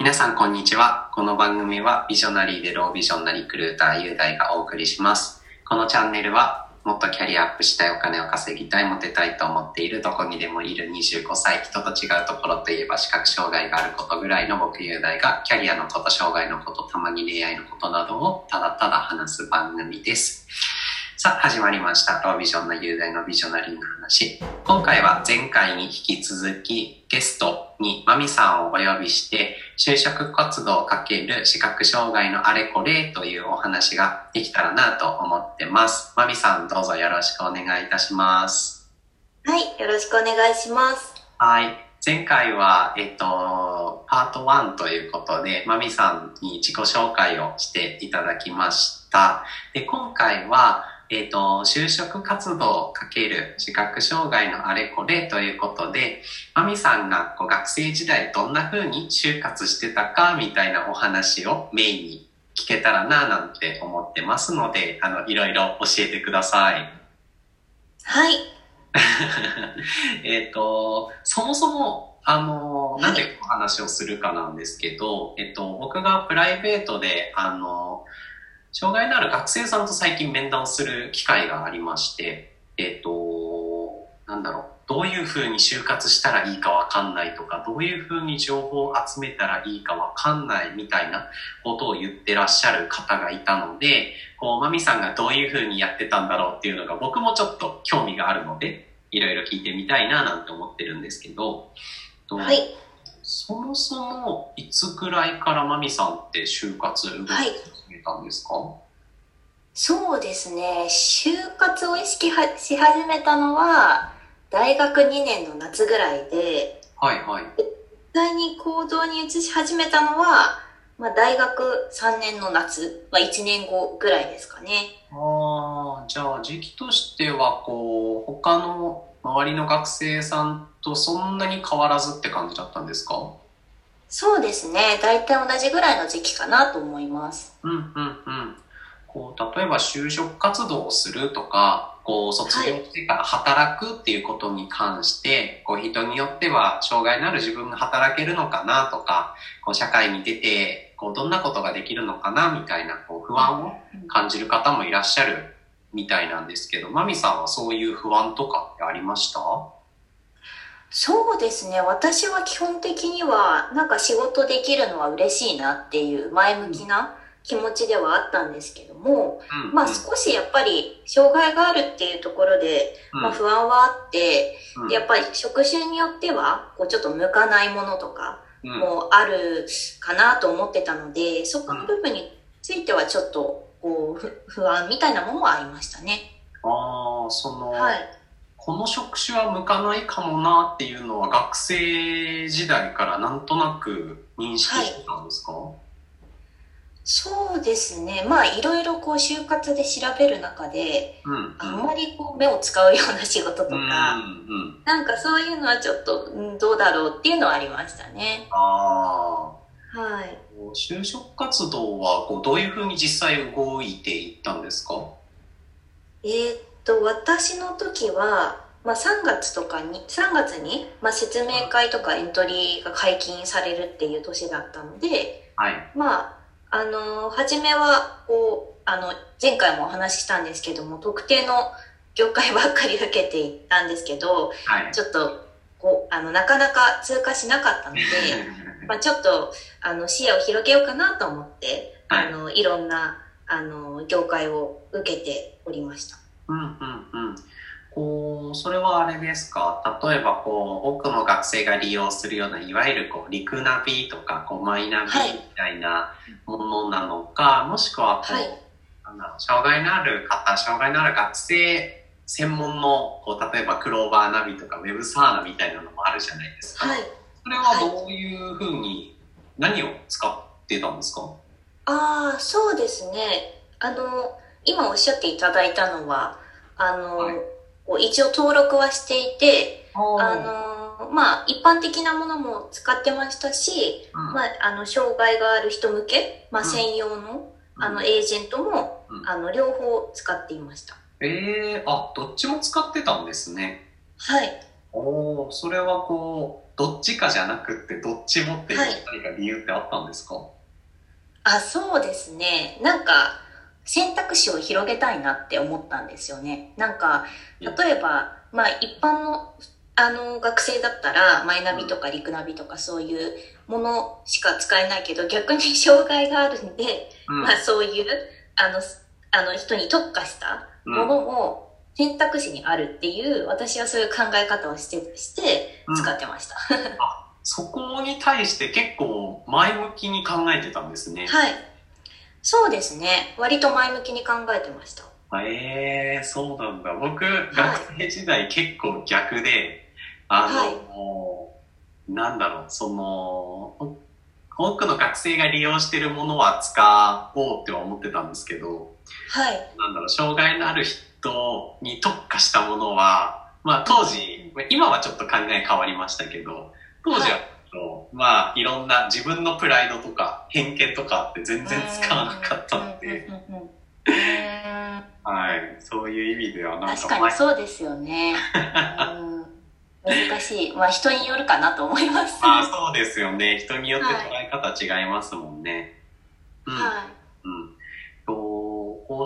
皆さんこんにちは。この番組はビジョナリーでロービジョンなリクルーター雄大がお送りします。このチャンネルはもっとキャリアアップしたいお金を稼ぎたい、モテたいと思っているどこにでもいる25歳、人と違うところといえば視覚障害があることぐらいの僕雄大がキャリアのこと、障害のこと、たまに恋愛のことなどをただただ話す番組です。さあ、始まりました。ロービジョンの雄大のビジョナリーの話。今回は前回に引き続きゲストにマミさんをお呼びして就職活動をかける視覚障害のあれこれというお話ができたらなと思ってます。マミさんどうぞよろしくお願いいたします。はい、よろしくお願いします。はい。前回は、えっと、パート1ということで、マミさんに自己紹介をしていただきました。で、今回は、えっ、と、就職活動かける視覚障害のあれこれということで、マミさんがこう学生時代どんな風に就活してたかみたいなお話をメインに聞けたらななんて思ってますので、あの、いろいろ教えてください。はい、えっと、そもそも、あの、なんでお話をするかなんですけど、えっと、僕がプライベートで、あの、障害のある学生さんと最近面談する機会がありまして、えっと、なんだろう、どういうふうに就活したらいいかわかんないとか、どういうふうに情報を集めたらいいかわかんないみたいなことを言ってらっしゃる方がいたので、こう、マミさんがどういうふうにやってたんだろうっていうのが僕もちょっと興味があるので、いろいろ聞いてみたいななんて思ってるんですけど、はい、そもそもいつぐらいからマミさんって就活動きはい始めたんですか、そうですね。就活を意識はし始めたのは、大学2年の夏ぐらいで、はい、はい実際に行動に移し始めたのは、まあ、大学3年の夏、まあ、1年後ぐらいですかね。ああ、じゃあ時期としてはこう、他の周りの学生さんとそんなに変わらずって感じだったんですか？そうですね。大体同じぐらいの時期かなと思います。うんうんうん。こう、例えば就職活動をするとか、こう、卒業してから働くっていうことに関して、こう、人によっては、障害のある自分が働けるのかなとか、こう、社会に出て、こう、どんなことができるのかなみたいな、こう、不安を感じる方もいらっしゃるみたいなんですけど、マミさんはそういう不安とかってありました？そうですね。私は基本的には、なんか仕事できるのは嬉しいなっていう前向きな気持ちではあったんですけども、うん。まあうん少しやっぱり障害があるっていうところで、うんまあ不安はあって、うんでやっぱり職種によっては、こうちょっと向かないものとかうんもあるかなと思ってたので、そこの部分についてはちょっと、こう、ふ不安みたいなものはありましたね。ああ、その、はい。この職種は向かないかもなっていうのは学生時代からなんとなく認識してたんですか、そうですね。まあいろいろこう就活で調べる中で、うん、うん。あんまりこう目を使うような仕事とか、うん、うん。なんかそういうのはちょっと、うんどうだろうっていうのはありましたね。あはい。あ、就職活動はこうどういうふうに実際動いていったんですか？えーっと、私の時は、まあ3月とかに、3月に、まあ説明会とかエントリーが解禁されるっていう年だったので、はい。まあ、あの、初めは、こう、あの、前回もお話ししたんですけども、特定の業界ばっかり受けていったんですけど、はい。ちょっと、こう、あの、なかなか通過しなかったので、まあ、ちょっとあの視野を広げようかなと思って、はいあのいろんなあの業界を受けておりました。うんうんうん。こう、それはあれですか？例えばこう、多くの学生が利用するような、いわゆるこう、リクナビとか、こう、マイナビはいみたいなものなのか、もしくはこう、はい。障害のある方、障害のある学生専門の、こう、例えばクローバーナビとかウェブサーナみたいなのもあるじゃないですか。はい。それはどういうふうに、何を使ってたんですか？ああ、そうですね。あの、今おっしゃっていただいたのは、あの、はい一応登録はしていて、ああの、まあ、一般的なものも使ってましたし、うんまあ、あの、障害がある人向け、まあ、うん専用の、うんあの、エージェントも、うんあの、両方使っていました。ええあ、どっちも使ってたんですね。はい。おおそれはこう、どっちかじゃなくってどっちもっていうはい何か理由ってあったんですか、あ、そうですね。なんか、選択肢を広げたいなって思ったんですよね。なんか、例えば、まあ一般の、あの、学生だったら、マイナビとかリクナビとかそういうものしか使えないけど、逆に障害があるんで、うん。まあそういう、あの、あの人に特化したものも選択肢にあるっていう、私はそういう考え方をして、してうん使ってました。そこに対して結構前向きに考えてたんですね。はい。そうですね。割と前向きに考えてました。ええそうなんだ。僕、学生時代結構逆で、あの、はいもうなんだろう、その、お多くの学生が利用してるものは使おうっては思ってたんですけど、はい。なんだろう、障害のある人に特化したものは、まあ当時、今はちょっと考え変わりましたけど、当時は、まあいろんな自分のプライドとか偏見とかって全然使わなかったんで、はい、そういう意味ではなんか確かにそうですよね。うん難しい。まあ人によるかなと思います。まあはそうですよね。人によって捉え方違いますもんね。うん。うん。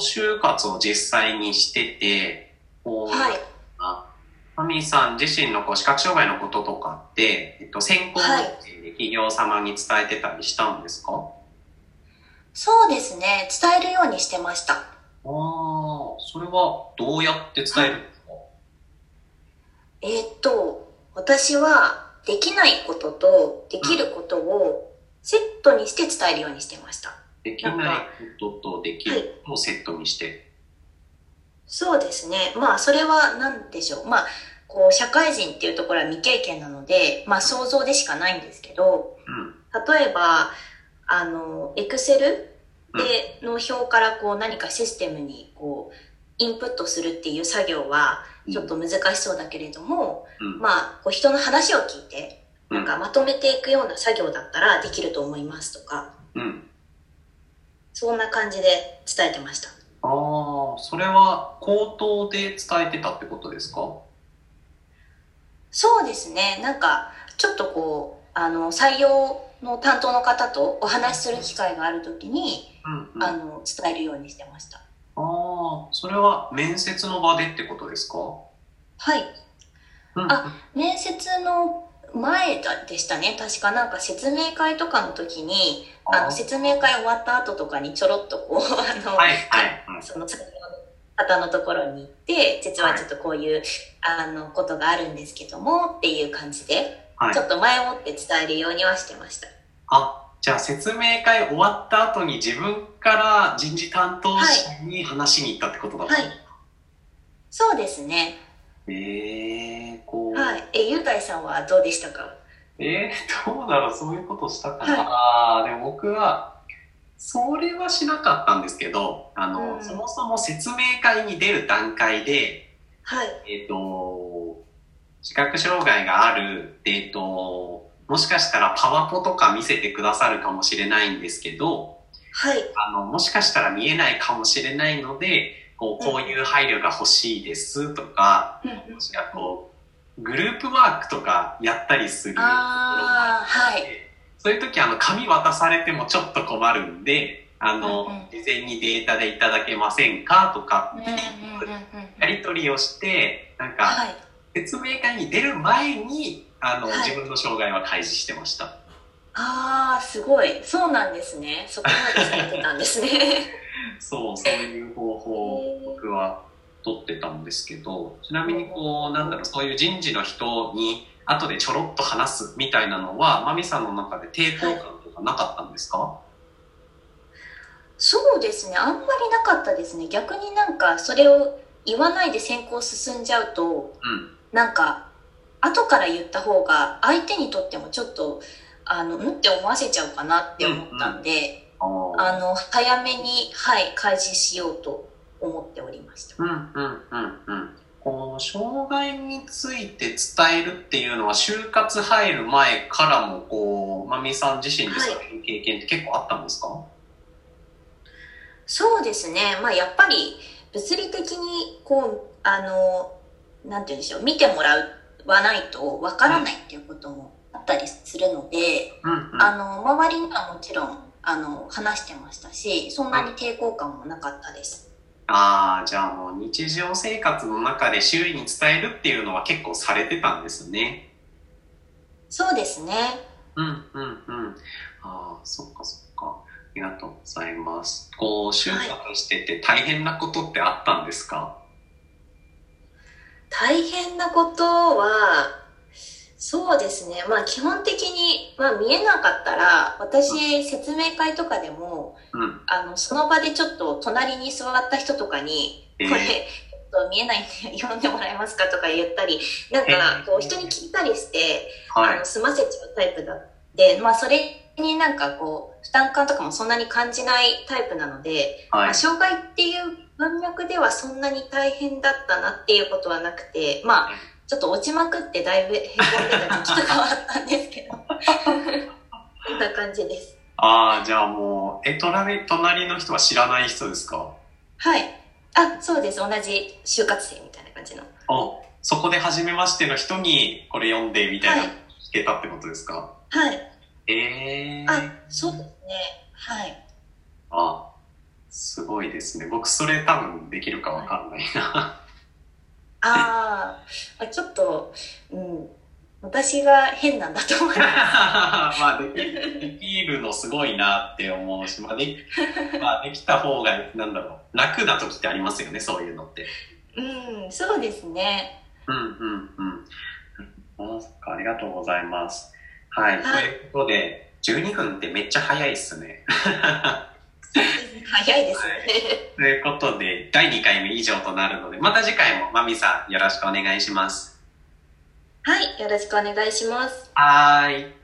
就活を実際にしてて、こい。う、はい。あマミーさん自身のこう視覚障害のこととかって、えっと、先行はいで企業様に伝えてたりしたんですか、そうですね。伝えるようにしてました。ああ、それはどうやって伝えるんですか、えーっと、私はできないこととできることをセットにして伝えるようにしてました。できないこととできるをセットにして。そうですね。まあ、それは何でしょう。まあ、こう、社会人っていうところは未経験なので、まあ、想像でしかないんですけど、うん。例えば、あの、エクセルで、の表からこう、何かシステムにこう、インプットするっていう作業は、ちょっと難しそうだけれども、うん。まあ、こう、人の話を聞いて、うんなんかまとめていくような作業だったらできると思いますとか、うん。そんな感じで伝えてました。ああ、それは口頭で伝えてたってことですか？そうですね。なんか、ちょっとこう、あの、採用の担当の方とお話しする機会があるときに、うん、うん。ああの、伝えるようにしてました。あ、それは面接の場でってことですか？はい。うん、あ面接の前だでしたね。確かなんか説明会とかの時に、あの、説明会終わった後とかにちょろっとこう、あの、はい、はい。う んその方のところに行って、実はちょっとこういう、あの、ことがあるんですけども、っていう感じで、はいちょ。っと前もって伝えるようにはしてました。あ、じゃあ説明会終わった後に自分から人事担当者に話しに行ったってことだったんですか、そうですね。ええこう、はい。え、ゆうたいさんはどうでしたか？えー、どうだろう、そういうことしたかな。ああ、でも僕は、それはしなかったんですけど、あの、うんそもそも説明会に出る段階で、はい。えっ、と、視覚障害がある、えっ、と、もしかしたらパワポとか見せてくださるかもしれないんですけど、はい。あの、もしかしたら見えないかもしれないので、こう、こういう配慮が欲しいですとか、うんもしくはこう、グループワークとかやったりするところもあってそういう時あの、紙渡されてもちょっと困るんで、あの、うんうん事前にデータでいただけませんかとかやり取りをして、なんか、はい。説明会に出る前に、あの、はい自分の障害は開示してました。ああ、すごい。そうなんですね。そこまでされてたんですね。そう、そういう方法を僕は取ってたんですけど、ちなみにこう、なんだろう、そういう人事の人に後でちょろっと話すみたいなのは、マミさんの中で抵抗感とかなかったんですか、そうですね。あんまりなかったですね。逆になんか、それを言わないで先行進んじゃうと、うん。なんか、後から言った方が、相手にとってもちょっと、あの、うんって思わせちゃうかなって思ったんで、あーあの、早めに、はい、開示しようと思っておりました。うんうんうんうん。こう、障害について伝えるっていうのは、就活入る前からも、こう、まみさん自身でそういう経験って結構あったんですか、そうですね。まあ、やっぱり、物理的に、こう、あの、なんて言うんでしょう、見てもらわないとわからないっていうこともったりするので、うんうん。あの、周りにはもちろん、あの、話してましたし、そんなに抵抗感もなかったです。ああ、じゃあもう日常生活の中で周囲に伝えるっていうのは結構されてたんですね。そうですね。うんうんうん。ああ、そっかそっか。ありがとうございます。こう、就活してて大変なことってあったんですか、大変なことは、そうですね。まあ基本的に、まあ見えなかったら、私、説明会とかでも、うん。あの、その場でちょっと隣に座った人とかに、えーこれ、ちょっと見えないんで読んでもらえますかとか言ったり、なんか、こう人に聞いたりして、はいあの。済ませちゃうタイプだって、まあそれになんかこう、負担感とかもそんなに感じないタイプなので、まあ、はい。障害っていう文脈ではそんなに大変だったなっていうことはなくて、まあ、ちょっと落ちまくってだいぶへこんでた時とかはあったんですけど、こんな感じです。ああ、じゃあもう、え、隣、隣の人は知らない人ですか？はい。あ、そうです。同じ就活生みたいな感じの。あ、そこで初めましての人にこれ読んでみたいなはい聞けたってことですか、はい。ええー。あ、そうですね。はい。あ、すごいですね。僕それ多分できるかわかんないな。あーあ、ちょっと、うん、私が変なんだと思います。まあでき、できるのすごいなって思うし、まあで、まあできた方が、なんだろう、楽な時ってありますよね、そういうのって。うん、そうですね。うんうんうん。ありがとうございます。はい、はいということで、12分ってめっちゃ早いっすね。早いですね。ということで、第2回目以上となるので、また次回もまみさんよろしくお願いします。はい、よろしくお願いします。はーい。